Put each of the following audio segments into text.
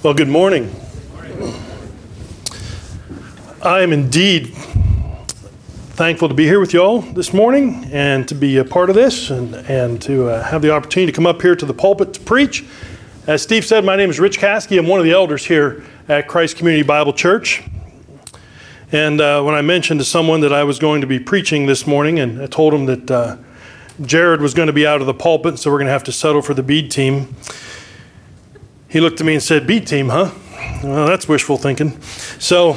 Well, good morning. I am indeed thankful to be here with you all this morning and to be a part of this and, and to uh, have the opportunity to come up here to the pulpit to preach. As Steve said, my name is Rich Caskey. I'm one of the elders here at Christ Community Bible Church. And uh, when I mentioned to someone that I was going to be preaching this morning, and I told him that uh, Jared was going to be out of the pulpit, so we're going to have to settle for the bead team. He looked at me and said, Bead team, huh? Well, that's wishful thinking. So,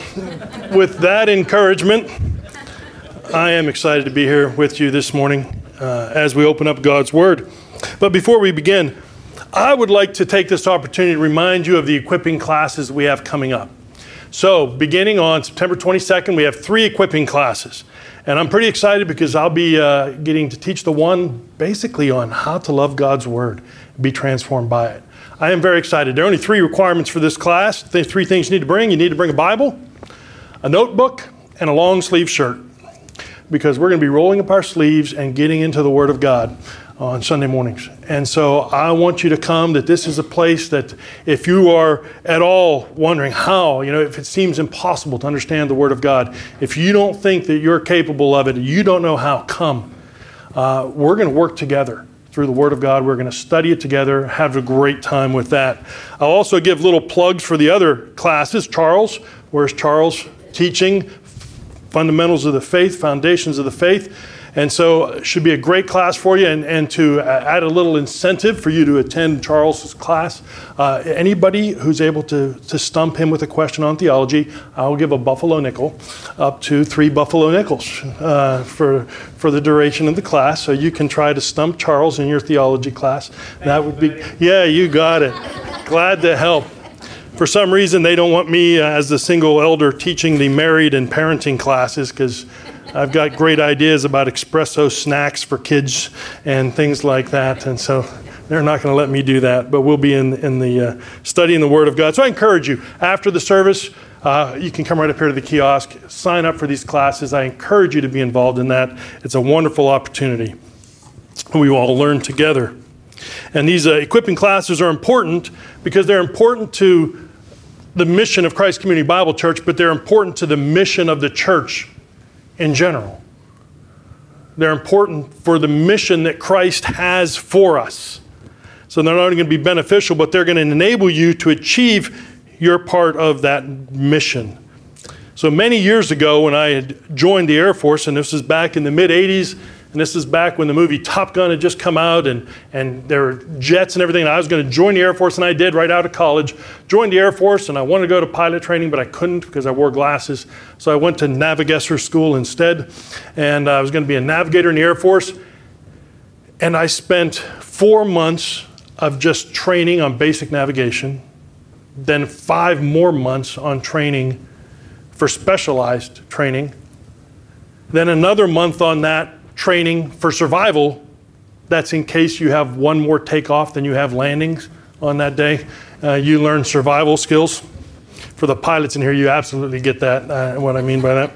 with that encouragement, I am excited to be here with you this morning uh, as we open up God's Word. But before we begin, I would like to take this opportunity to remind you of the equipping classes we have coming up. So, beginning on September 22nd, we have three equipping classes. And I'm pretty excited because I'll be uh, getting to teach the one basically on how to love God's Word, be transformed by it. I am very excited. There are only three requirements for this class. The three things you need to bring you need to bring a Bible, a notebook, and a long sleeve shirt because we're going to be rolling up our sleeves and getting into the Word of God on Sunday mornings. And so I want you to come, that this is a place that if you are at all wondering how, you know, if it seems impossible to understand the Word of God, if you don't think that you're capable of it, you don't know how, come. Uh, we're going to work together through the Word of God. We're going to study it together, have a great time with that. I'll also give little plugs for the other classes. Charles, where's Charles teaching fundamentals of the faith, foundations of the faith? And so it should be a great class for you. And, and to add a little incentive for you to attend Charles's class, uh, anybody who's able to, to stump him with a question on theology, I'll give a buffalo nickel up to three buffalo nickels uh, for, for the duration of the class. So you can try to stump Charles in your theology class. That would be, yeah, you got it. Glad to help for some reason they don't want me uh, as the single elder teaching the married and parenting classes because I've got great ideas about espresso snacks for kids and things like that. And so they're not going to let me do that, but we'll be in, in the uh, studying the Word of God. So I encourage you, after the service, uh, you can come right up here to the kiosk, sign up for these classes. I encourage you to be involved in that. It's a wonderful opportunity. We will all learn together. And these uh, equipping classes are important because they're important to the mission of Christ Community Bible Church, but they're important to the mission of the church in general. They're important for the mission that Christ has for us. So they're not only going to be beneficial, but they're going to enable you to achieve your part of that mission. So many years ago, when I had joined the Air Force, and this was back in the mid 80s, and this is back when the movie Top Gun had just come out and, and there were jets and everything. And I was going to join the Air Force, and I did right out of college. Joined the Air Force, and I wanted to go to pilot training, but I couldn't because I wore glasses. So I went to Navigator School instead. And I was going to be a navigator in the Air Force. And I spent four months of just training on basic navigation, then five more months on training for specialized training, then another month on that training for survival. That's in case you have one more takeoff than you have landings on that day. Uh, you learn survival skills. For the pilots in here, you absolutely get that, uh, what I mean by that.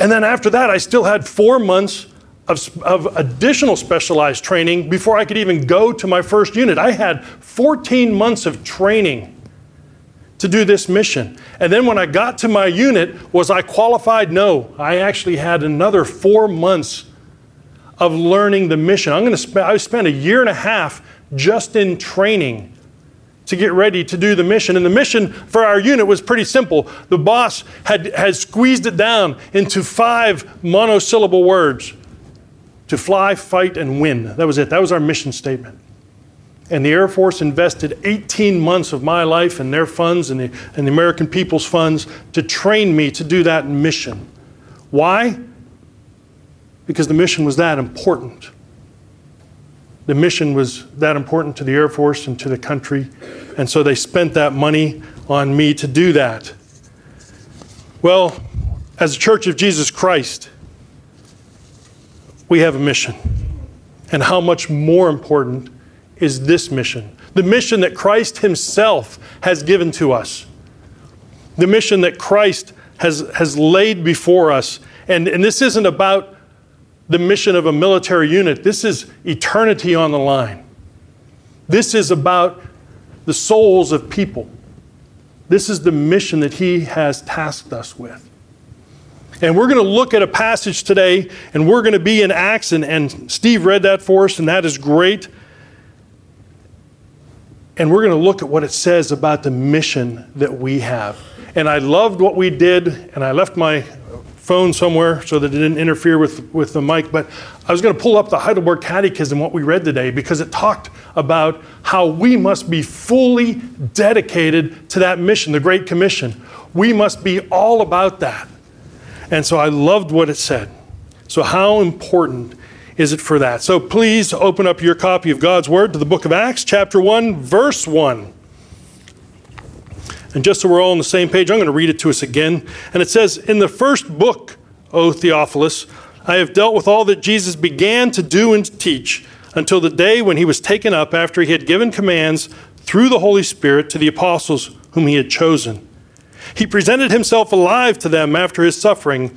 And then after that, I still had four months of, of, additional specialized training before I could even go to my first unit. I had 14 months of training to do this mission. And then when I got to my unit, was I qualified? No. I actually had another four months of learning the mission. I'm going to spend, I spent a year and a half just in training to get ready to do the mission. And the mission for our unit was pretty simple. The boss had, had squeezed it down into five monosyllable words to fly, fight, and win. That was it. That was our mission statement. And the Air Force invested 18 months of my life and their funds and the, and the American people's funds to train me to do that mission. Why? Because the mission was that important. The mission was that important to the Air Force and to the country, and so they spent that money on me to do that. Well, as a Church of Jesus Christ, we have a mission. And how much more important is this mission the mission that Christ Himself has given to us, the mission that Christ has, has laid before us. And, and this isn't about the mission of a military unit, this is eternity on the line. This is about the souls of people This is the mission that he has tasked us with. And we're going to look at a passage today, and we're going to be in Acts, and, and Steve read that for us, and that is great. And we're going to look at what it says about the mission that we have. And I loved what we did, and I left my phone somewhere so that it didn't interfere with, with the mic. But I was going to pull up the Heidelberg Catechism, what we read today, because it talked about how we must be fully dedicated to that mission, the Great Commission. We must be all about that. And so I loved what it said. So, how important is it for that? So, please open up your copy of God's Word to the book of Acts, chapter 1, verse 1. And just so we're all on the same page, I'm going to read it to us again. And it says, In the first book, O Theophilus, I have dealt with all that Jesus began to do and to teach until the day when he was taken up after he had given commands through the Holy Spirit to the apostles whom he had chosen. He presented himself alive to them after his suffering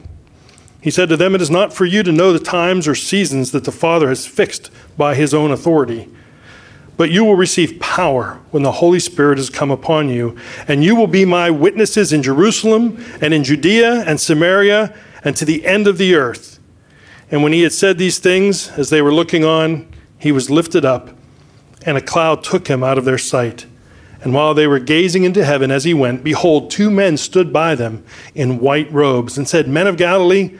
He said to them, It is not for you to know the times or seasons that the Father has fixed by his own authority but you will receive power when the Holy Spirit has come upon you, and you will be my witnesses in Jerusalem and in Judea and Samaria and to the end of the earth. And when he had said these things, as they were looking on, he was lifted up, and a cloud took him out of their sight. And while they were gazing into heaven as he went, behold, two men stood by them in white robes and said, Men of Galilee,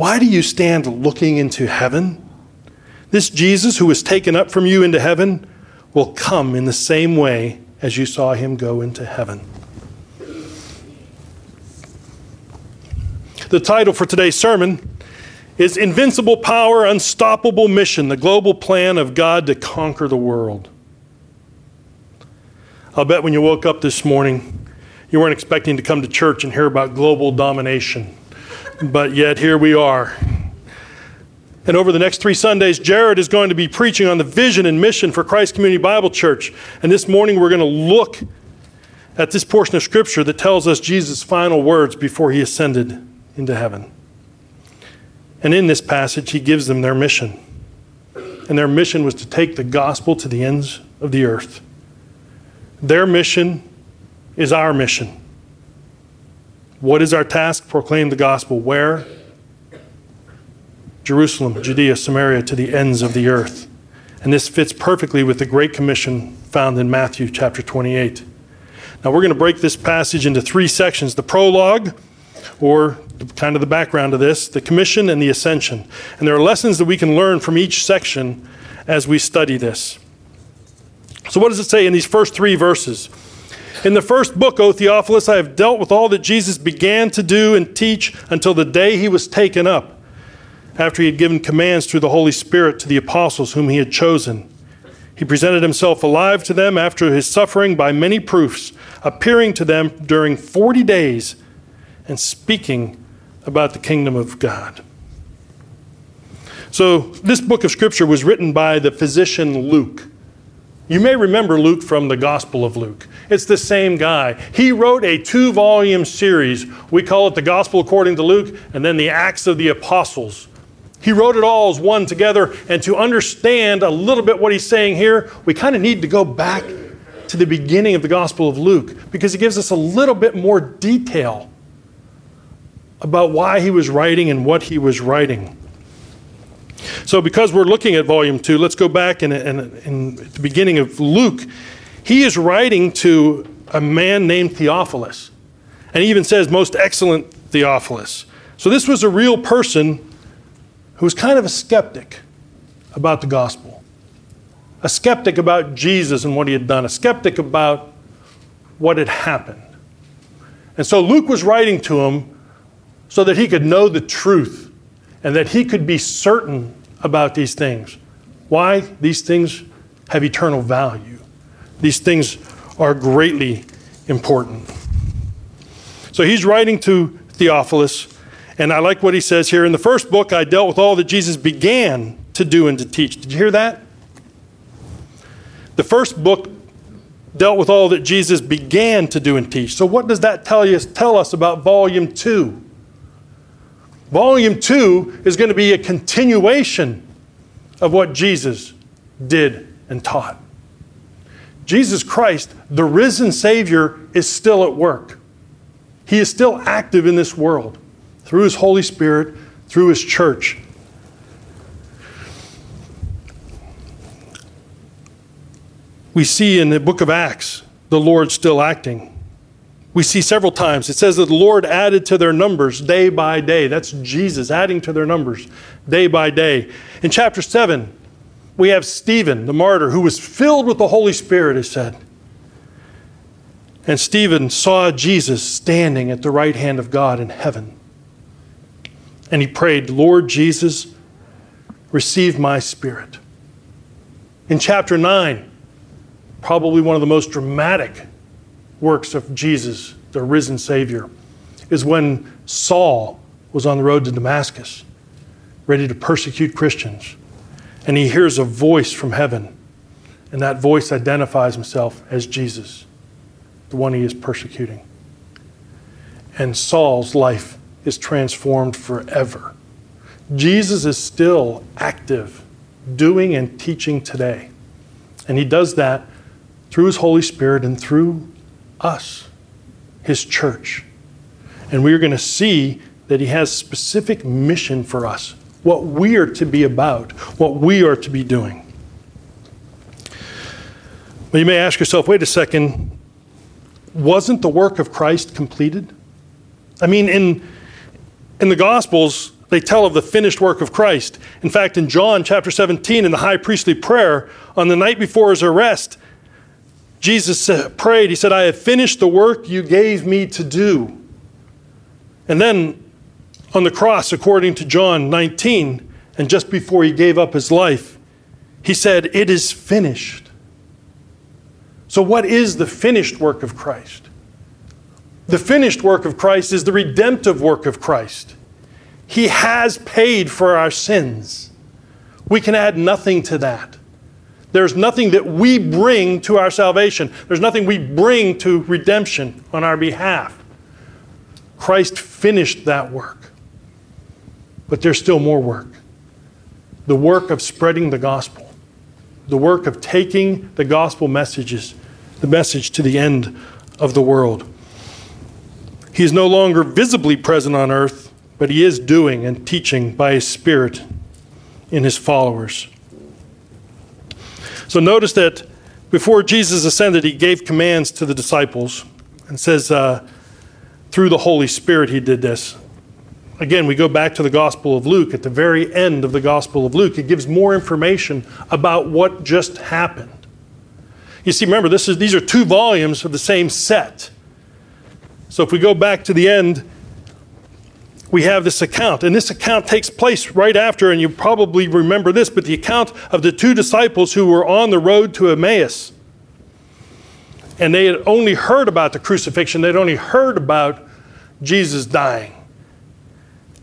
why do you stand looking into heaven? This Jesus who was taken up from you into heaven will come in the same way as you saw him go into heaven. The title for today's sermon is Invincible Power, Unstoppable Mission The Global Plan of God to Conquer the World. I'll bet when you woke up this morning, you weren't expecting to come to church and hear about global domination. But yet, here we are. And over the next three Sundays, Jared is going to be preaching on the vision and mission for Christ Community Bible Church. And this morning, we're going to look at this portion of Scripture that tells us Jesus' final words before he ascended into heaven. And in this passage, he gives them their mission. And their mission was to take the gospel to the ends of the earth. Their mission is our mission. What is our task? Proclaim the gospel. Where? Jerusalem, Judea, Samaria, to the ends of the earth. And this fits perfectly with the Great Commission found in Matthew chapter 28. Now, we're going to break this passage into three sections the prologue, or kind of the background of this, the commission, and the ascension. And there are lessons that we can learn from each section as we study this. So, what does it say in these first three verses? In the first book, O Theophilus, I have dealt with all that Jesus began to do and teach until the day he was taken up after he had given commands through the Holy Spirit to the apostles whom he had chosen. He presented himself alive to them after his suffering by many proofs, appearing to them during 40 days and speaking about the kingdom of God. So, this book of Scripture was written by the physician Luke. You may remember Luke from the Gospel of Luke. It's the same guy. He wrote a two volume series. We call it the Gospel according to Luke, and then the Acts of the Apostles. He wrote it all as one together. And to understand a little bit what he's saying here, we kind of need to go back to the beginning of the Gospel of Luke because he gives us a little bit more detail about why he was writing and what he was writing. So, because we're looking at volume two, let's go back and, in the beginning of Luke. He is writing to a man named Theophilus. And he even says, most excellent Theophilus. So, this was a real person who was kind of a skeptic about the gospel, a skeptic about Jesus and what he had done, a skeptic about what had happened. And so Luke was writing to him so that he could know the truth and that he could be certain about these things. Why? These things have eternal value. These things are greatly important. So he's writing to Theophilus. And I like what he says here. In the first book, I dealt with all that Jesus began to do and to teach. Did you hear that? The first book dealt with all that Jesus began to do and teach. So, what does that tell, you, tell us about volume two? Volume two is going to be a continuation of what Jesus did and taught. Jesus Christ, the risen Savior, is still at work. He is still active in this world through His Holy Spirit, through His church. We see in the book of Acts the Lord still acting. We see several times it says that the Lord added to their numbers day by day. That's Jesus adding to their numbers day by day. In chapter 7, we have Stephen, the martyr, who was filled with the Holy Spirit, it said. And Stephen saw Jesus standing at the right hand of God in heaven. And he prayed, Lord Jesus, receive my spirit. In chapter 9, probably one of the most dramatic works of Jesus, the risen Savior, is when Saul was on the road to Damascus, ready to persecute Christians. And he hears a voice from heaven, and that voice identifies himself as Jesus, the one he is persecuting. And Saul's life is transformed forever. Jesus is still active, doing and teaching today. And he does that through his Holy Spirit and through us, his church. And we are going to see that he has specific mission for us, what we are to be about, what we are to be doing. But you may ask yourself, wait a second, wasn't the work of Christ completed? I mean, in, in the Gospels, they tell of the finished work of Christ. In fact, in John chapter 17, in the high priestly prayer, on the night before his arrest, Jesus prayed, He said, I have finished the work you gave me to do. And then on the cross, according to John 19, and just before he gave up his life, he said, It is finished. So, what is the finished work of Christ? The finished work of Christ is the redemptive work of Christ. He has paid for our sins. We can add nothing to that. There's nothing that we bring to our salvation. There's nothing we bring to redemption on our behalf. Christ finished that work. But there's still more work the work of spreading the gospel, the work of taking the gospel messages, the message to the end of the world. He is no longer visibly present on earth, but he is doing and teaching by his Spirit in his followers. So notice that before Jesus ascended, he gave commands to the disciples and says, uh, through the Holy Spirit, he did this. Again, we go back to the Gospel of Luke. At the very end of the Gospel of Luke, it gives more information about what just happened. You see, remember, this is, these are two volumes of the same set. So if we go back to the end, we have this account. And this account takes place right after, and you probably remember this, but the account of the two disciples who were on the road to Emmaus. And they had only heard about the crucifixion, they'd only heard about Jesus dying.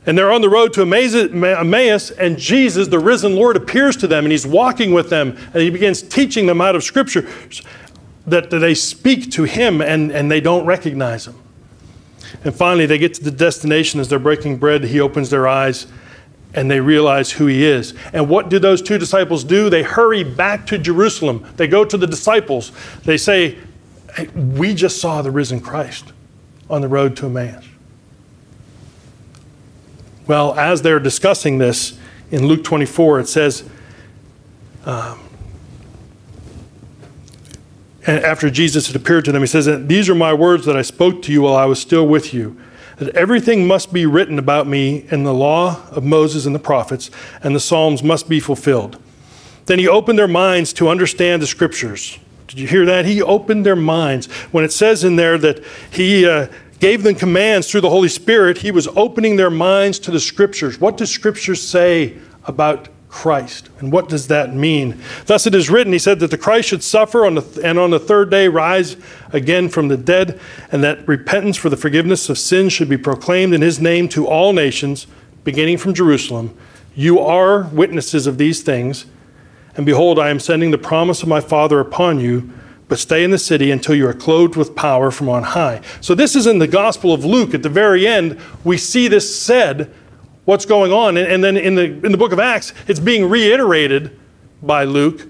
And they're on the road to Emmaus, and Jesus, the risen Lord, appears to them, and he's walking with them, and he begins teaching them out of Scripture that they speak to him and, and they don't recognize him. And finally, they get to the destination as they're breaking bread. He opens their eyes and they realize who he is. And what do those two disciples do? They hurry back to Jerusalem. They go to the disciples. They say, hey, We just saw the risen Christ on the road to Emmaus. Well, as they're discussing this in Luke 24, it says, um, and after Jesus had appeared to them, he says, These are my words that I spoke to you while I was still with you, that everything must be written about me in the law of Moses and the prophets, and the Psalms must be fulfilled. Then he opened their minds to understand the scriptures. Did you hear that? He opened their minds. When it says in there that he uh, gave them commands through the Holy Spirit, he was opening their minds to the scriptures. What does scriptures say about Christ. And what does that mean? Thus it is written, he said that the Christ should suffer on the, and on the third day rise again from the dead, and that repentance for the forgiveness of sins should be proclaimed in his name to all nations, beginning from Jerusalem. You are witnesses of these things. And behold, I am sending the promise of my Father upon you, but stay in the city until you are clothed with power from on high. So, this is in the Gospel of Luke. At the very end, we see this said what's going on. And, then in the, in the book of Acts, it's being reiterated by Luke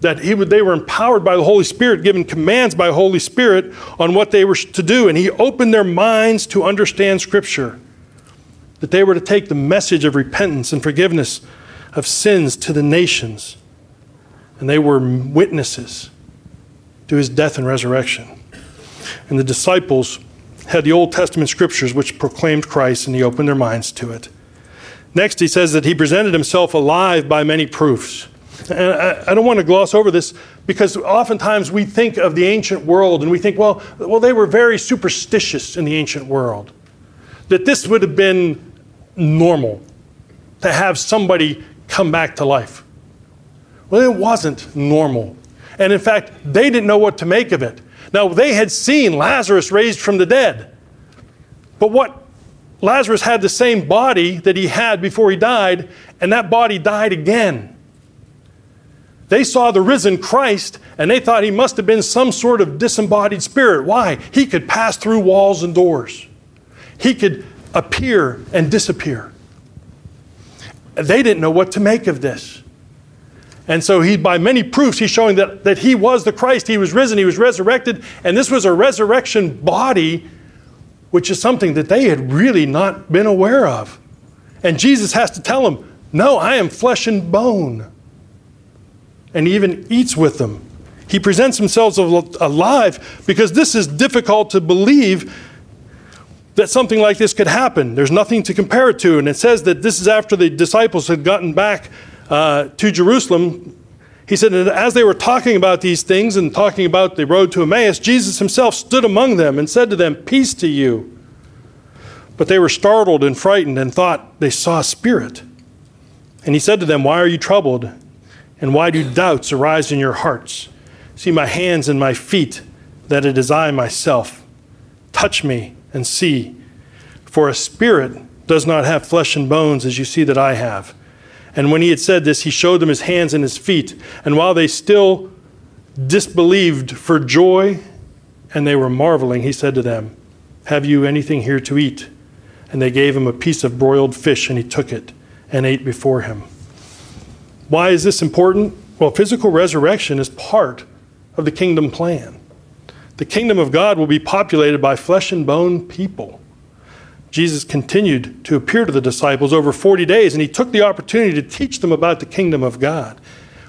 that he would, they were empowered by the Holy Spirit, given commands by the Holy Spirit on what they were to do. And he opened their minds to understand Scripture, that they were to take the message of repentance and forgiveness of sins to the nations. And they were witnesses to his death and resurrection. And the disciples had the Old Testament scriptures which proclaimed Christ, and he opened their minds to it. Next, he says that he presented himself alive by many proofs. And I, I don't want to gloss over this because oftentimes we think of the ancient world and we think, well, well, they were very superstitious in the ancient world. That this would have been normal to have somebody come back to life. Well, it wasn't normal. And in fact, they didn't know what to make of it. Now, they had seen Lazarus raised from the dead. But what Lazarus had the same body that he had before he died, and that body died again. They saw the risen Christ and they thought he must have been some sort of disembodied spirit. Why? He could pass through walls and doors, he could appear and disappear. They didn't know what to make of this. And so he, by many proofs, he's showing that, that he was the Christ. He was risen, he was resurrected, and this was a resurrection body, which is something that they had really not been aware of. And Jesus has to tell them, No, I am flesh and bone. And he even eats with them. He presents himself alive because this is difficult to believe that something like this could happen. There's nothing to compare it to. And it says that this is after the disciples had gotten back uh, to Jerusalem, he said, And as they were talking about these things and talking about the road to Emmaus, Jesus himself stood among them and said to them, Peace to you. But they were startled and frightened and thought they saw a spirit. And he said to them, Why are you troubled? And why do doubts arise in your hearts? See my hands and my feet, that it is I myself. Touch me and see. For a spirit does not have flesh and bones as you see that I have. And when he had said this, he showed them his hands and his feet. And while they still disbelieved for joy and they were marveling, he said to them, Have you anything here to eat? And they gave him a piece of broiled fish, and he took it and ate before him. Why is this important? Well, physical resurrection is part of the kingdom plan. The kingdom of God will be populated by flesh and bone people. Jesus continued to appear to the disciples over 40 days, and he took the opportunity to teach them about the kingdom of God.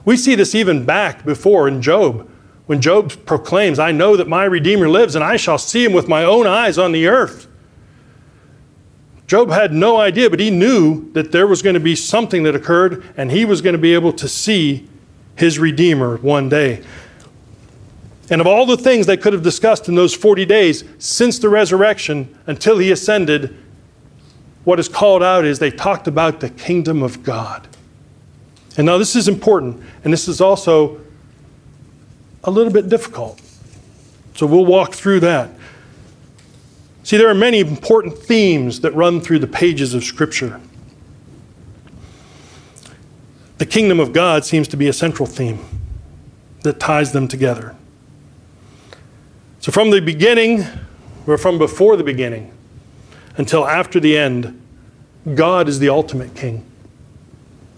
We see this even back before in Job, when Job proclaims, I know that my Redeemer lives, and I shall see him with my own eyes on the earth. Job had no idea, but he knew that there was going to be something that occurred, and he was going to be able to see his Redeemer one day. And of all the things they could have discussed in those 40 days since the resurrection until he ascended, what is called out is they talked about the kingdom of God. And now this is important, and this is also a little bit difficult. So we'll walk through that. See, there are many important themes that run through the pages of Scripture. The kingdom of God seems to be a central theme that ties them together. So, from the beginning, or from before the beginning until after the end, God is the ultimate king.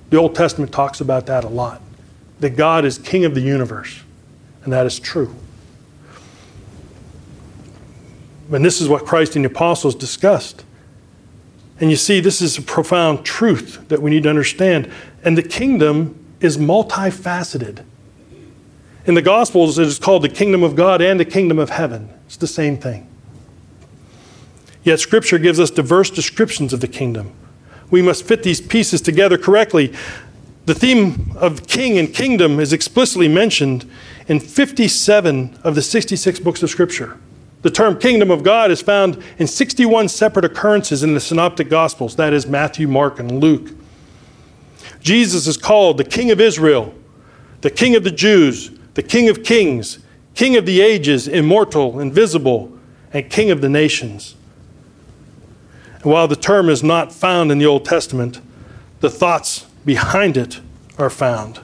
The Old Testament talks about that a lot that God is king of the universe, and that is true. And this is what Christ and the apostles discussed. And you see, this is a profound truth that we need to understand. And the kingdom is multifaceted. In the Gospels, it is called the kingdom of God and the kingdom of heaven. It's the same thing. Yet, Scripture gives us diverse descriptions of the kingdom. We must fit these pieces together correctly. The theme of king and kingdom is explicitly mentioned in 57 of the 66 books of Scripture. The term kingdom of God is found in 61 separate occurrences in the synoptic gospels that is, Matthew, Mark, and Luke. Jesus is called the King of Israel, the King of the Jews, the King of Kings, King of the ages, immortal, invisible, and King of the nations. And while the term is not found in the Old Testament, the thoughts behind it are found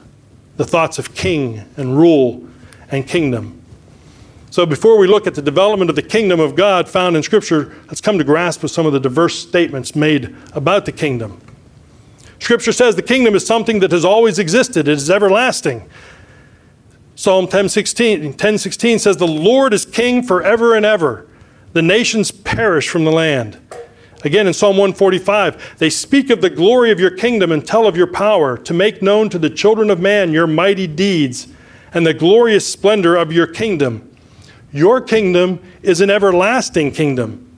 the thoughts of king and rule and kingdom. So, before we look at the development of the kingdom of God found in Scripture, let's come to grasp with some of the diverse statements made about the kingdom. Scripture says the kingdom is something that has always existed, it is everlasting. Psalm 10:16 10, says the Lord is king forever and ever. The nations perish from the land. Again in Psalm 145, they speak of the glory of your kingdom and tell of your power to make known to the children of man your mighty deeds and the glorious splendor of your kingdom. Your kingdom is an everlasting kingdom,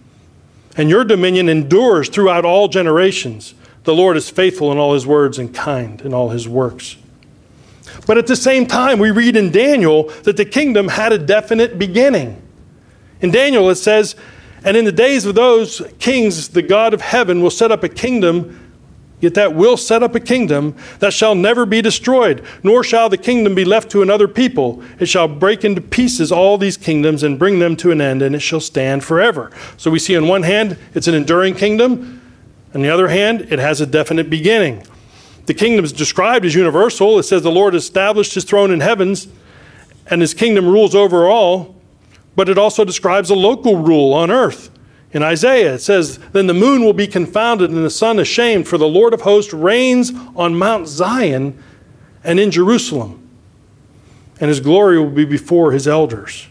and your dominion endures throughout all generations. The Lord is faithful in all his words and kind in all his works. But at the same time, we read in Daniel that the kingdom had a definite beginning. In Daniel, it says, And in the days of those kings, the God of heaven will set up a kingdom, yet that will set up a kingdom that shall never be destroyed, nor shall the kingdom be left to another people. It shall break into pieces all these kingdoms and bring them to an end, and it shall stand forever. So we see on one hand, it's an enduring kingdom. On the other hand, it has a definite beginning. The kingdom is described as universal. It says the Lord established his throne in heavens and his kingdom rules over all, but it also describes a local rule on earth. In Isaiah, it says, Then the moon will be confounded and the sun ashamed, for the Lord of hosts reigns on Mount Zion and in Jerusalem, and his glory will be before his elders.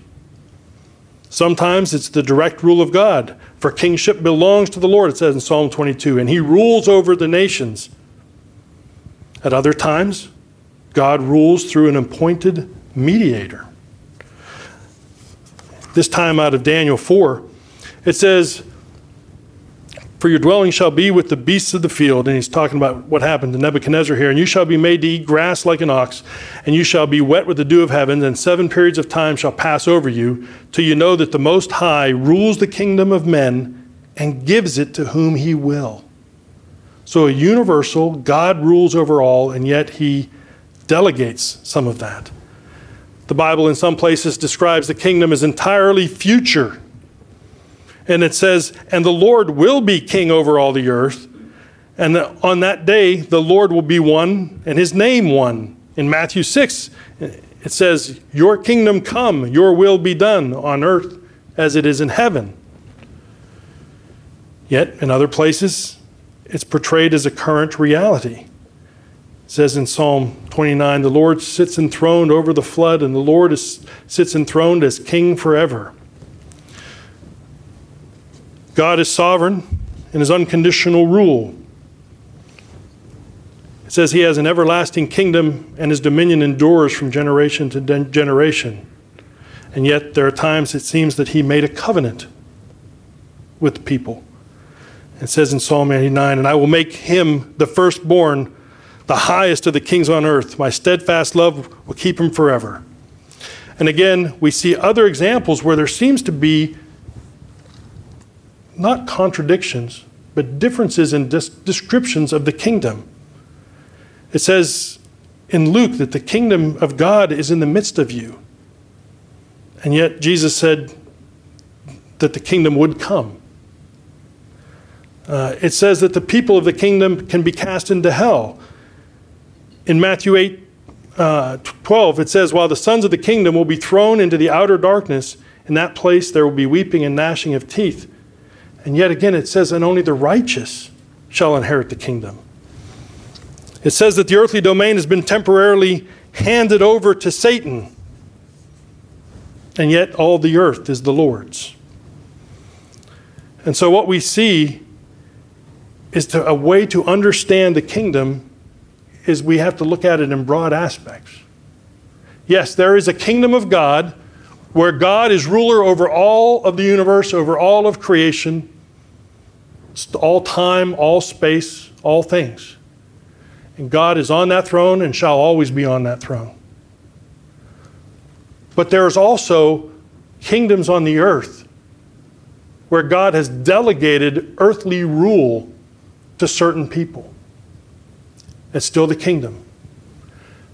Sometimes it's the direct rule of God. For kingship belongs to the Lord, it says in Psalm 22, and he rules over the nations. At other times, God rules through an appointed mediator. This time out of Daniel 4, it says, For your dwelling shall be with the beasts of the field. And he's talking about what happened to Nebuchadnezzar here. And you shall be made to eat grass like an ox, and you shall be wet with the dew of heaven, and seven periods of time shall pass over you, till you know that the Most High rules the kingdom of men and gives it to whom he will. So, a universal, God rules over all, and yet he delegates some of that. The Bible, in some places, describes the kingdom as entirely future. And it says, And the Lord will be king over all the earth. And on that day, the Lord will be one, and his name one. In Matthew 6, it says, Your kingdom come, your will be done on earth as it is in heaven. Yet, in other places, it's portrayed as a current reality. It says in Psalm 29 the Lord sits enthroned over the flood, and the Lord is, sits enthroned as king forever. God is sovereign in his unconditional rule. It says he has an everlasting kingdom, and his dominion endures from generation to generation. And yet, there are times it seems that he made a covenant with people. It says in Psalm 89, And I will make him the firstborn, the highest of the kings on earth. My steadfast love will keep him forever. And again, we see other examples where there seems to be not contradictions, but differences in descriptions of the kingdom. It says in Luke that the kingdom of God is in the midst of you. And yet, Jesus said that the kingdom would come. Uh, it says that the people of the kingdom can be cast into hell. In Matthew 8 uh, 12, it says, While the sons of the kingdom will be thrown into the outer darkness, in that place there will be weeping and gnashing of teeth. And yet again, it says, And only the righteous shall inherit the kingdom. It says that the earthly domain has been temporarily handed over to Satan, and yet all the earth is the Lord's. And so, what we see is to, a way to understand the kingdom is we have to look at it in broad aspects. Yes, there is a kingdom of God where God is ruler over all of the universe, over all of creation, all time, all space, all things. And God is on that throne and shall always be on that throne. But there's also kingdoms on the earth where God has delegated earthly rule to certain people. It's still the kingdom.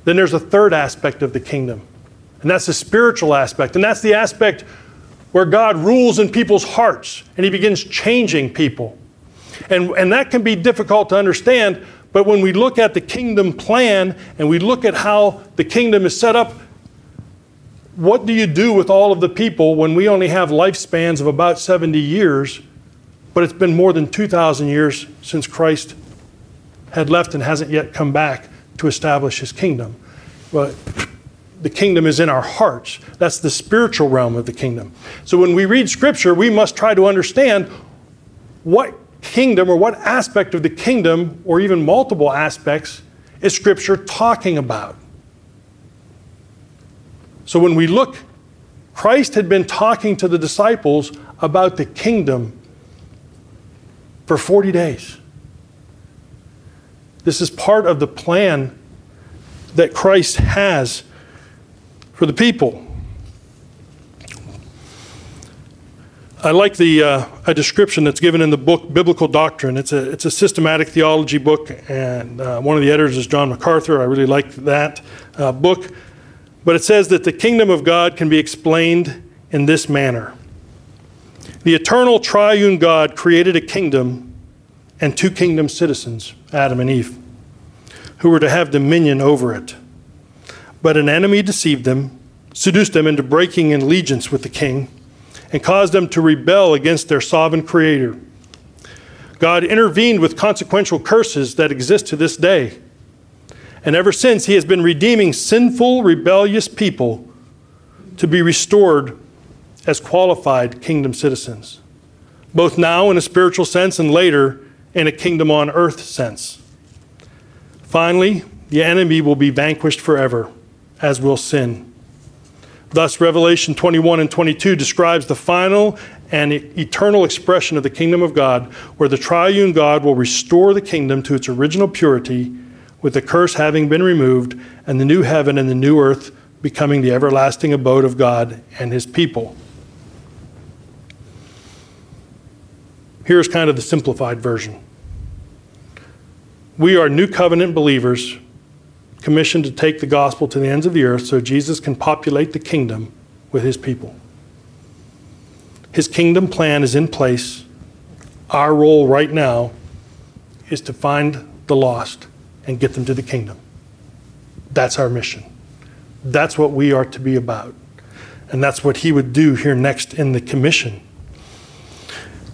Then there's a third aspect of the kingdom, and that's the spiritual aspect. And that's the aspect where God rules in people's hearts and He begins changing people. And, and that can be difficult to understand, but when we look at the kingdom plan and we look at how the kingdom is set up, what do you do with all of the people when we only have lifespans of about 70 years, but it's been more than 2,000 years since Christ had left and hasn't yet come back to establish his kingdom? But the kingdom is in our hearts. That's the spiritual realm of the kingdom. So when we read scripture, we must try to understand what kingdom or what aspect of the kingdom, or even multiple aspects, is scripture talking about. So when we look, Christ had been talking to the disciples about the kingdom for 40 days. This is part of the plan that Christ has for the people. I like the uh, a description that's given in the book Biblical Doctrine. It's a it's a systematic theology book, and uh, one of the editors is John MacArthur. I really like that uh, book, but it says that the kingdom of God can be explained in this manner: the eternal triune God created a kingdom and two kingdom citizens, Adam and Eve, who were to have dominion over it. But an enemy deceived them, seduced them into breaking allegiance with the king, and caused them to rebel against their sovereign creator. God intervened with consequential curses that exist to this day. And ever since, He has been redeeming sinful, rebellious people to be restored as qualified kingdom citizens, both now in a spiritual sense and later in a kingdom on earth sense. Finally, the enemy will be vanquished forever as will sin. Thus, Revelation 21 and 22 describes the final and eternal expression of the kingdom of God, where the triune God will restore the kingdom to its original purity, with the curse having been removed, and the new heaven and the new earth becoming the everlasting abode of God and his people. Here's kind of the simplified version. We are new covenant believers commissioned to take the gospel to the ends of the earth so Jesus can populate the kingdom with his people. His kingdom plan is in place. Our role right now is to find the lost and get them to the kingdom. That's our mission. That's what we are to be about. And that's what he would do here next in the commission.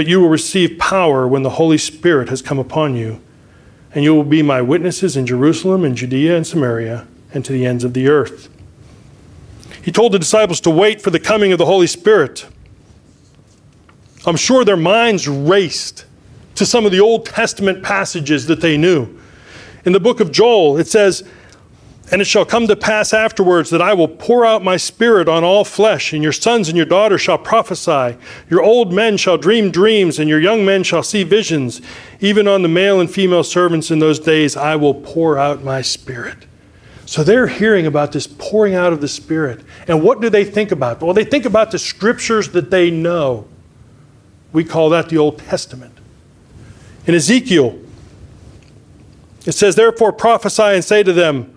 but you will receive power when the Holy Spirit has come upon you and you will be my witnesses in Jerusalem and Judea and Samaria and to the ends of the earth. He told the disciples to wait for the coming of the Holy Spirit. I'm sure their minds raced to some of the Old Testament passages that they knew. In the book of Joel, it says, and it shall come to pass afterwards that I will pour out my spirit on all flesh, and your sons and your daughters shall prophesy. Your old men shall dream dreams, and your young men shall see visions. Even on the male and female servants in those days I will pour out my spirit. So they're hearing about this pouring out of the Spirit. And what do they think about? Well, they think about the scriptures that they know. We call that the Old Testament. In Ezekiel, it says, Therefore prophesy and say to them,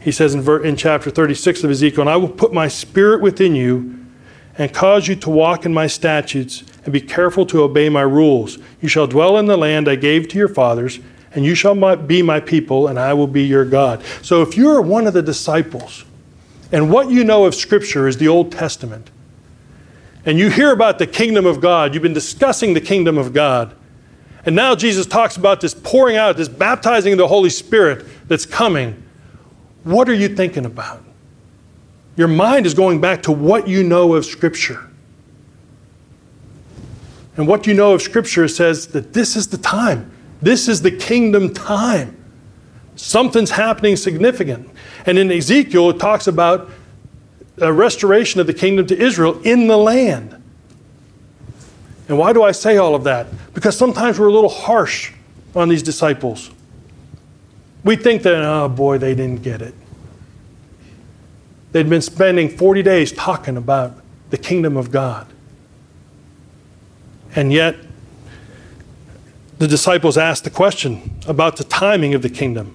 He says in, ver- in chapter 36 of Ezekiel, And I will put my spirit within you and cause you to walk in my statutes and be careful to obey my rules. You shall dwell in the land I gave to your fathers, and you shall be my people, and I will be your God. So if you're one of the disciples, and what you know of Scripture is the Old Testament, and you hear about the kingdom of God, you've been discussing the kingdom of God, and now Jesus talks about this pouring out, this baptizing of the Holy Spirit that's coming. What are you thinking about? Your mind is going back to what you know of Scripture. And what you know of Scripture says that this is the time. This is the kingdom time. Something's happening significant. And in Ezekiel, it talks about a restoration of the kingdom to Israel in the land. And why do I say all of that? Because sometimes we're a little harsh on these disciples. We think that, oh boy, they didn't get it. They'd been spending 40 days talking about the kingdom of God. And yet, the disciples asked the question about the timing of the kingdom.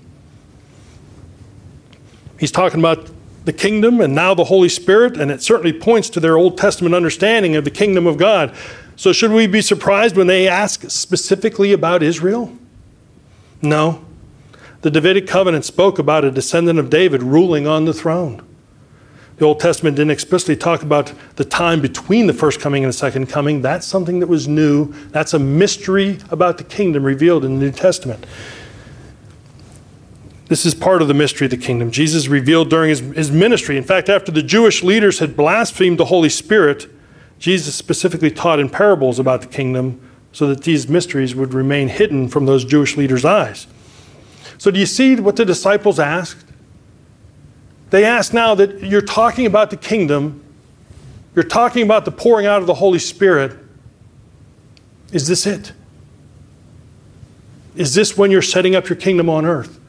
He's talking about the kingdom and now the Holy Spirit, and it certainly points to their Old Testament understanding of the kingdom of God. So, should we be surprised when they ask specifically about Israel? No. The Davidic covenant spoke about a descendant of David ruling on the throne. The Old Testament didn't explicitly talk about the time between the first coming and the second coming. That's something that was new. That's a mystery about the kingdom revealed in the New Testament. This is part of the mystery of the kingdom. Jesus revealed during his, his ministry. In fact, after the Jewish leaders had blasphemed the Holy Spirit, Jesus specifically taught in parables about the kingdom so that these mysteries would remain hidden from those Jewish leaders' eyes. So, do you see what the disciples asked? They ask now that you're talking about the kingdom, you're talking about the pouring out of the Holy Spirit. Is this it? Is this when you're setting up your kingdom on earth?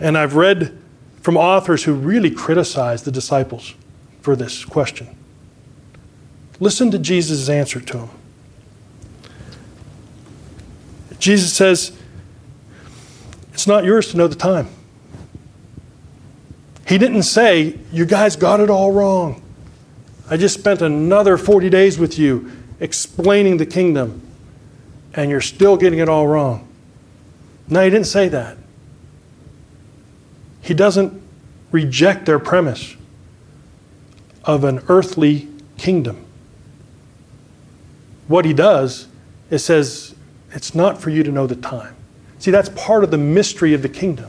And I've read from authors who really criticize the disciples for this question. Listen to Jesus' answer to them. Jesus says, It's not yours to know the time. He didn't say, You guys got it all wrong. I just spent another 40 days with you explaining the kingdom, and you're still getting it all wrong. No, he didn't say that. He doesn't reject their premise of an earthly kingdom. What he does is says, It's not for you to know the time. See, that's part of the mystery of the kingdom.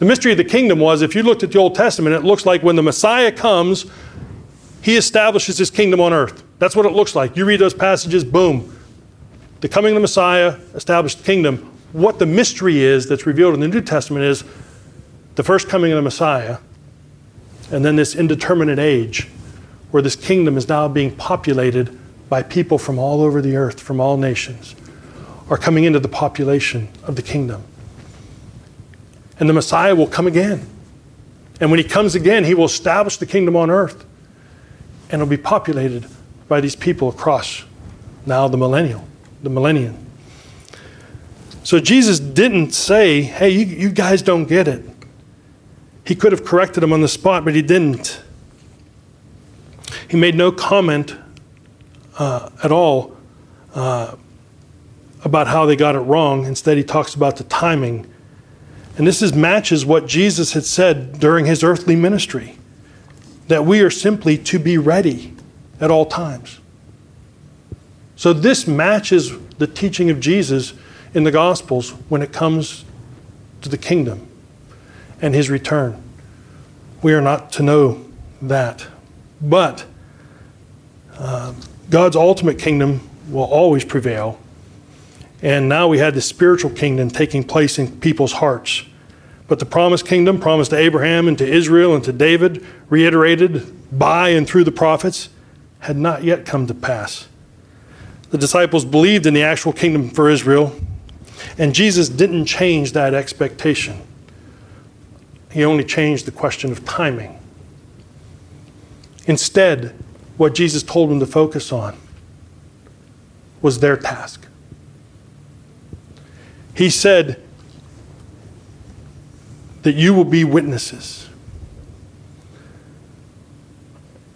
The mystery of the kingdom was if you looked at the Old Testament, it looks like when the Messiah comes, he establishes his kingdom on earth. That's what it looks like. You read those passages, boom. The coming of the Messiah established the kingdom. What the mystery is that's revealed in the New Testament is the first coming of the Messiah, and then this indeterminate age where this kingdom is now being populated by people from all over the earth, from all nations, are coming into the population of the kingdom and the Messiah will come again. And when he comes again, he will establish the kingdom on earth. And it'll be populated by these people across now the millennial, the millennium. So Jesus didn't say, hey, you, you guys don't get it. He could have corrected them on the spot, but he didn't. He made no comment uh, at all uh, about how they got it wrong. Instead, he talks about the timing and this is, matches what Jesus had said during his earthly ministry that we are simply to be ready at all times. So, this matches the teaching of Jesus in the Gospels when it comes to the kingdom and his return. We are not to know that. But uh, God's ultimate kingdom will always prevail and now we had the spiritual kingdom taking place in people's hearts. But the promised kingdom, promised to Abraham and to Israel and to David, reiterated by and through the prophets, had not yet come to pass. The disciples believed in the actual kingdom for Israel, and Jesus didn't change that expectation. He only changed the question of timing. Instead, what Jesus told them to focus on was their task. He said that you will be witnesses.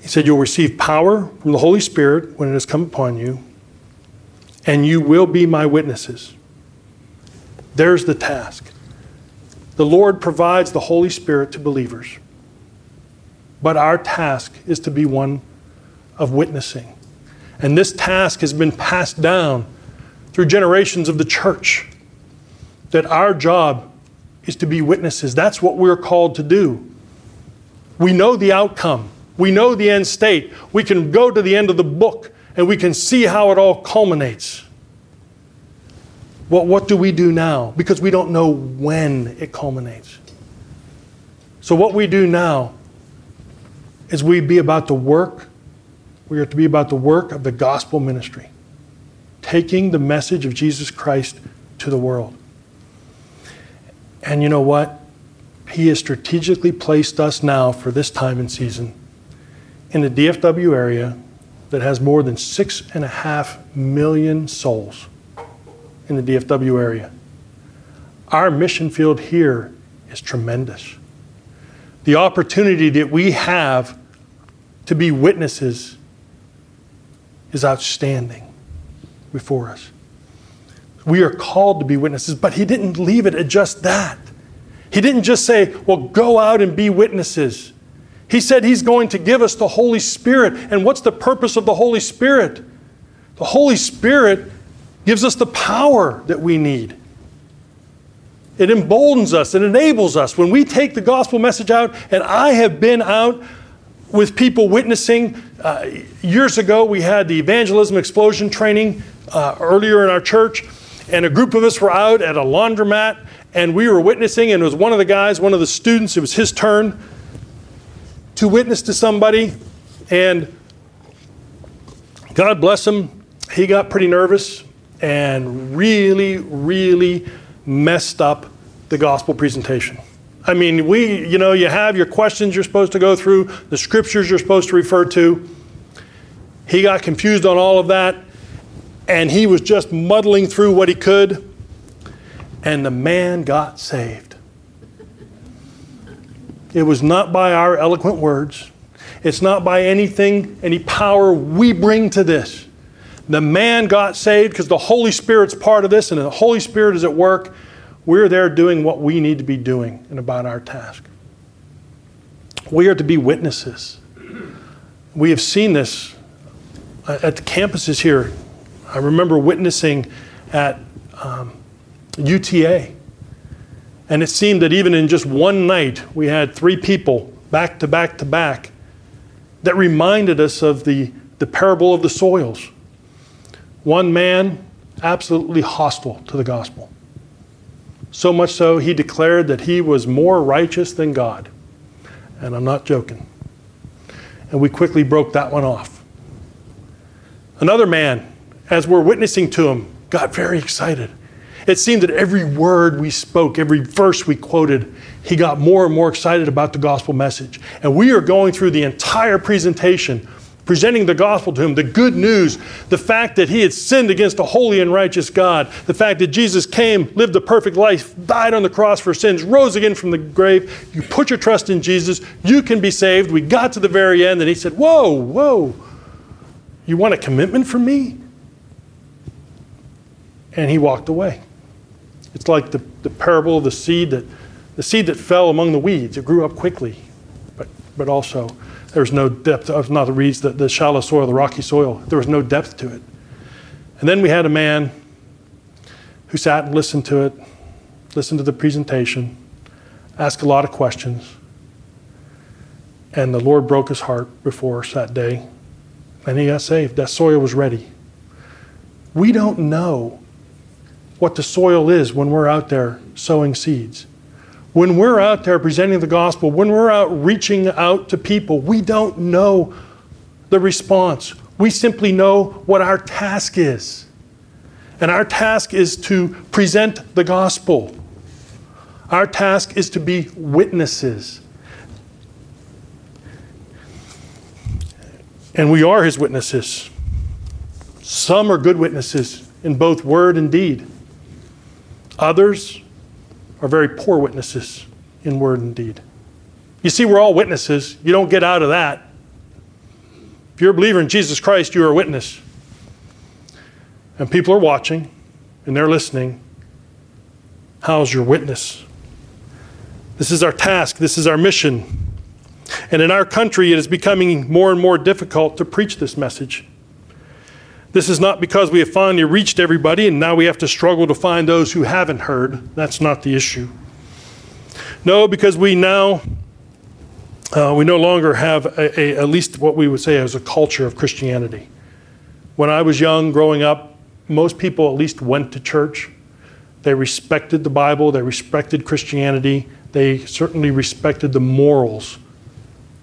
He said, You'll receive power from the Holy Spirit when it has come upon you, and you will be my witnesses. There's the task. The Lord provides the Holy Spirit to believers. But our task is to be one of witnessing. And this task has been passed down through generations of the church. That our job is to be witnesses. That's what we're called to do. We know the outcome, we know the end state. We can go to the end of the book and we can see how it all culminates. Well, what do we do now? Because we don't know when it culminates. So, what we do now is we be about the work, we are to be about the work of the gospel ministry, taking the message of Jesus Christ to the world. And you know what? He has strategically placed us now for this time and season in the DFW area that has more than six and a half million souls in the DFW area. Our mission field here is tremendous. The opportunity that we have to be witnesses is outstanding before us. We are called to be witnesses, but he didn't leave it at just that. He didn't just say, well, go out and be witnesses. He said he's going to give us the Holy Spirit. And what's the purpose of the Holy Spirit? The Holy Spirit gives us the power that we need. It emboldens us, it enables us. When we take the gospel message out, and I have been out with people witnessing. Uh, years ago, we had the evangelism explosion training uh, earlier in our church, and a group of us were out at a laundromat, and we were witnessing, and it was one of the guys, one of the students, it was his turn to witness to somebody, and God bless him, he got pretty nervous and really, really messed up the gospel presentation. I mean, we, you know, you have your questions you're supposed to go through, the scriptures you're supposed to refer to. He got confused on all of that, and he was just muddling through what he could, and the man got saved. It was not by our eloquent words, it's not by anything, any power we bring to this. The man got saved because the Holy Spirit's part of this, and the Holy Spirit is at work. We're there doing what we need to be doing and about our task. We are to be witnesses. We have seen this uh, at the campuses here. I remember witnessing at um, UTA. And it seemed that even in just one night, we had three people back to back to back that reminded us of the, the parable of the soils. One man, absolutely hostile to the gospel. So much so, he declared that he was more righteous than God. And I'm not joking. And we quickly broke that one off. Another man, as we're witnessing to him, got very excited. It seemed that every word we spoke, every verse we quoted, he got more and more excited about the gospel message. And we are going through the entire presentation presenting the gospel to him, the good news, the fact that he had sinned against a holy and righteous God, the fact that Jesus came, lived a perfect life, died on the cross for sins, rose again from the grave. You put your trust in Jesus, you can be saved. We got to the very end, and he said, Whoa, whoa, you want a commitment from me? And he walked away. It's like the, the parable of the seed that the seed that fell among the weeds. It grew up quickly, but, but also there was no depth, of not the reeds, the, the shallow soil, the rocky soil. There was no depth to it. And then we had a man who sat and listened to it, listened to the presentation, asked a lot of questions. And the Lord broke his heart before us that day. And he got saved. That soil was ready. We don't know what the soil is when we're out there sowing seeds. When we're out there presenting the gospel, when we're out reaching out to people, we don't know the response. We simply know what our task is. And our task is to present the gospel. Our task is to be witnesses. And we are his witnesses. Some are good witnesses in both word and deed. Others are very poor witnesses in word and deed. You see, we're all witnesses. You don't get out of that. If you're a believer in Jesus Christ, you're a witness. And people are watching and they're listening. How's your witness? This is our task, this is our mission. And in our country, it is becoming more and more difficult to preach this message. This is not because we have finally reached everybody and now we have to struggle to find those who haven't heard. That's not the issue. No, because we now uh, we no longer have a, a, at least what we would say as a culture of Christianity. When I was young, growing up, most people at least went to church. They respected the Bible, they respected Christianity, they certainly respected the morals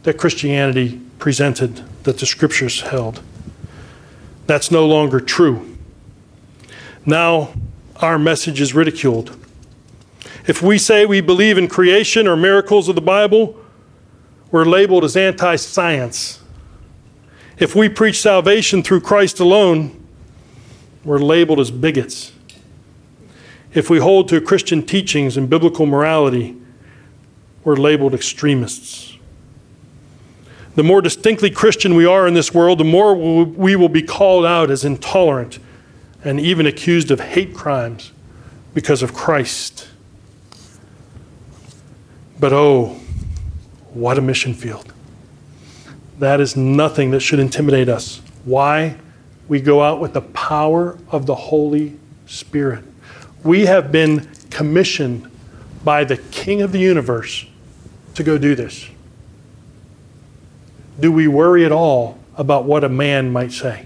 that Christianity presented, that the scriptures held. That's no longer true. Now, our message is ridiculed. If we say we believe in creation or miracles of the Bible, we're labeled as anti science. If we preach salvation through Christ alone, we're labeled as bigots. If we hold to Christian teachings and biblical morality, we're labeled extremists. The more distinctly Christian we are in this world, the more we will be called out as intolerant and even accused of hate crimes because of Christ. But oh, what a mission field. That is nothing that should intimidate us. Why? We go out with the power of the Holy Spirit. We have been commissioned by the King of the universe to go do this. Do we worry at all about what a man might say?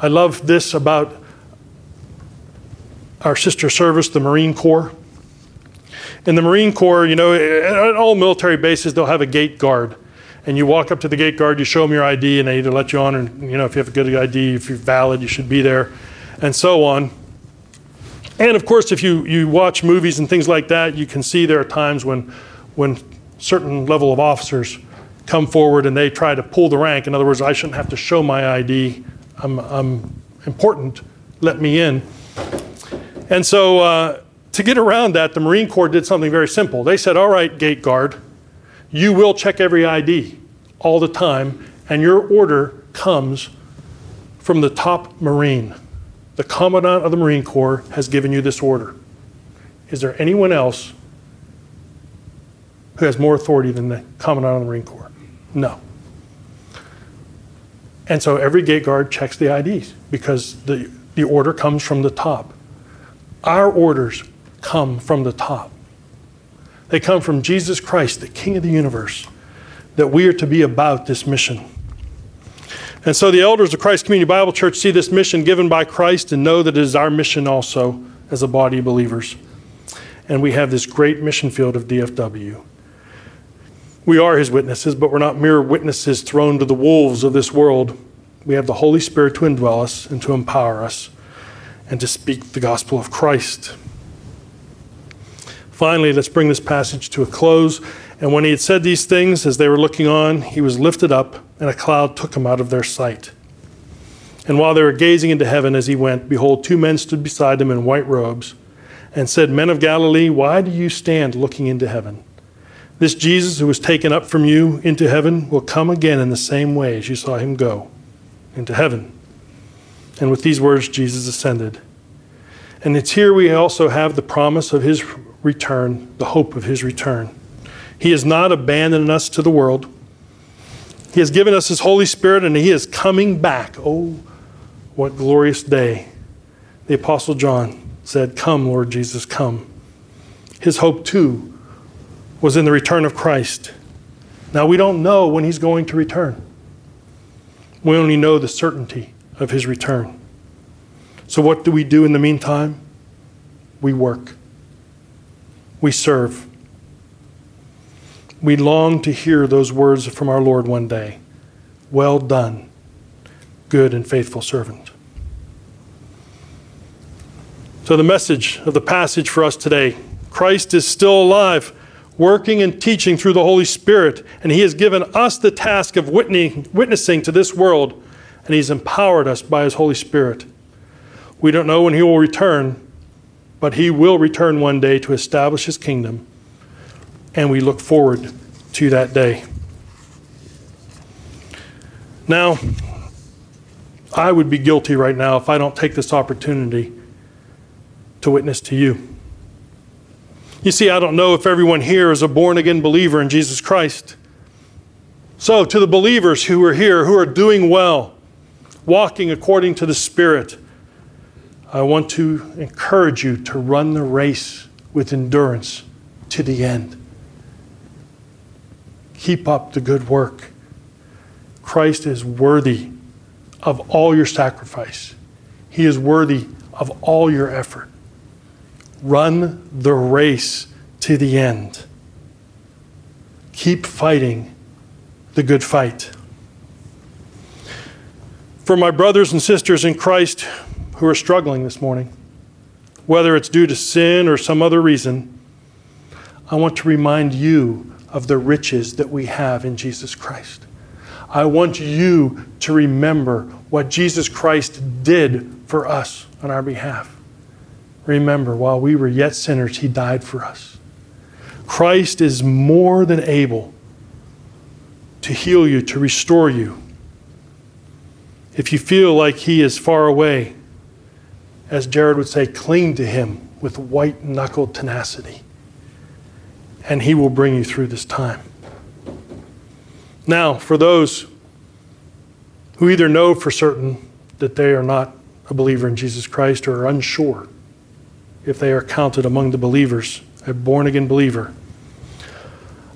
I love this about our sister service, the Marine Corps. In the Marine Corps, you know, at all military bases, they'll have a gate guard. And you walk up to the gate guard, you show them your ID, and they either let you on, or, you know, if you have a good ID, if you're valid, you should be there, and so on. And of course, if you, you watch movies and things like that, you can see there are times when, when certain level of officers come forward and they try to pull the rank. In other words, I shouldn't have to show my ID. I'm, I'm important. Let me in. And so, uh, to get around that, the Marine Corps did something very simple. They said, All right, gate guard, you will check every ID all the time, and your order comes from the top Marine. The Commandant of the Marine Corps has given you this order. Is there anyone else who has more authority than the Commandant of the Marine Corps? No. And so every gate guard checks the IDs because the, the order comes from the top. Our orders come from the top. They come from Jesus Christ, the King of the universe, that we are to be about this mission. And so the elders of Christ Community Bible Church see this mission given by Christ and know that it is our mission also as a body of believers. And we have this great mission field of DFW. We are his witnesses, but we're not mere witnesses thrown to the wolves of this world. We have the Holy Spirit to indwell us and to empower us and to speak the gospel of Christ. Finally, let's bring this passage to a close. And when he had said these things, as they were looking on, he was lifted up, and a cloud took him out of their sight. And while they were gazing into heaven as he went, behold, two men stood beside him in white robes, and said, Men of Galilee, why do you stand looking into heaven? This Jesus who was taken up from you into heaven will come again in the same way as you saw him go into heaven. And with these words, Jesus ascended. And it's here we also have the promise of his return, the hope of his return. He has not abandoned us to the world. He has given us his Holy Spirit and he is coming back. Oh, what glorious day. The Apostle John said, Come, Lord Jesus, come. His hope, too, was in the return of Christ. Now, we don't know when he's going to return, we only know the certainty of his return. So, what do we do in the meantime? We work we serve. We long to hear those words from our Lord one day Well done, good and faithful servant. So, the message of the passage for us today Christ is still alive, working and teaching through the Holy Spirit, and He has given us the task of witnessing to this world, and He's empowered us by His Holy Spirit. We don't know when He will return, but he will return one day to establish his kingdom, and we look forward to that day. Now, I would be guilty right now if I don't take this opportunity to witness to you. You see, I don't know if everyone here is a born again believer in Jesus Christ. So, to the believers who are here, who are doing well, walking according to the Spirit, I want to encourage you to run the race with endurance to the end. Keep up the good work. Christ is worthy of all your sacrifice, He is worthy of all your effort. Run the race to the end. Keep fighting the good fight. For my brothers and sisters in Christ who are struggling this morning, whether it's due to sin or some other reason, I want to remind you of the riches that we have in Jesus Christ. I want you to remember what Jesus Christ did for us on our behalf. Remember, while we were yet sinners, He died for us. Christ is more than able to heal you, to restore you. If you feel like He is far away, as Jared would say, cling to Him with white knuckled tenacity, and He will bring you through this time. Now, for those who either know for certain that they are not a believer in Jesus Christ or are unsure if they are counted among the believers, a born again believer,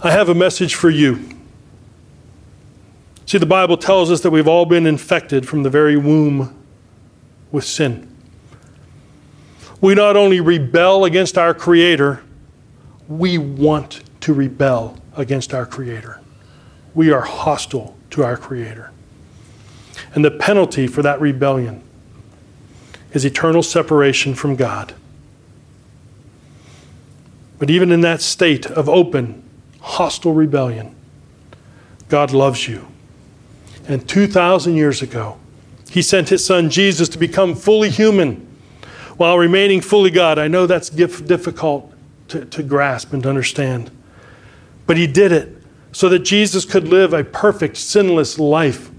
I have a message for you. See, the Bible tells us that we've all been infected from the very womb with sin. We not only rebel against our Creator, we want to rebel against our Creator. We are hostile to our Creator. And the penalty for that rebellion is eternal separation from God. But even in that state of open, hostile rebellion, God loves you. And 2,000 years ago, He sent His Son Jesus to become fully human while remaining fully God. I know that's difficult to, to grasp and to understand. But He did it so that Jesus could live a perfect, sinless life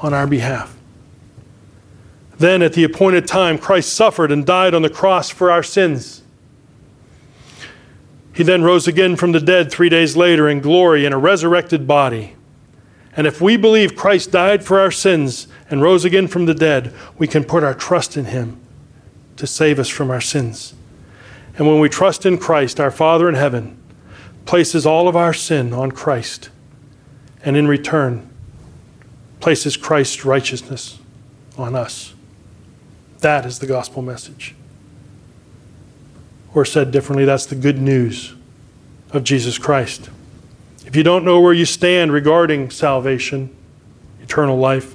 on our behalf. Then, at the appointed time, Christ suffered and died on the cross for our sins. He then rose again from the dead three days later in glory in a resurrected body. And if we believe Christ died for our sins and rose again from the dead, we can put our trust in him to save us from our sins. And when we trust in Christ, our Father in heaven places all of our sin on Christ, and in return, places Christ's righteousness on us. That is the gospel message. Or said differently, that's the good news of Jesus Christ. If you don't know where you stand regarding salvation, eternal life,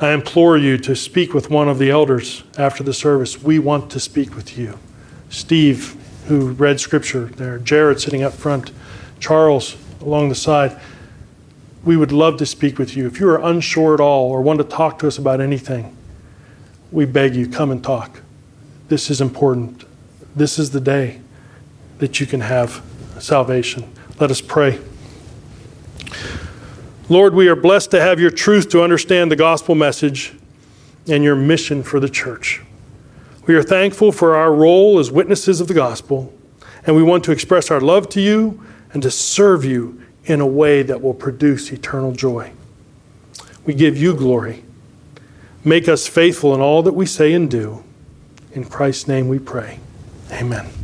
I implore you to speak with one of the elders after the service. We want to speak with you. Steve, who read scripture there, Jared sitting up front, Charles along the side. We would love to speak with you. If you are unsure at all or want to talk to us about anything, we beg you, come and talk. This is important. This is the day that you can have salvation. Let us pray. Lord, we are blessed to have your truth to understand the gospel message and your mission for the church. We are thankful for our role as witnesses of the gospel, and we want to express our love to you and to serve you in a way that will produce eternal joy. We give you glory. Make us faithful in all that we say and do. In Christ's name we pray. Amen.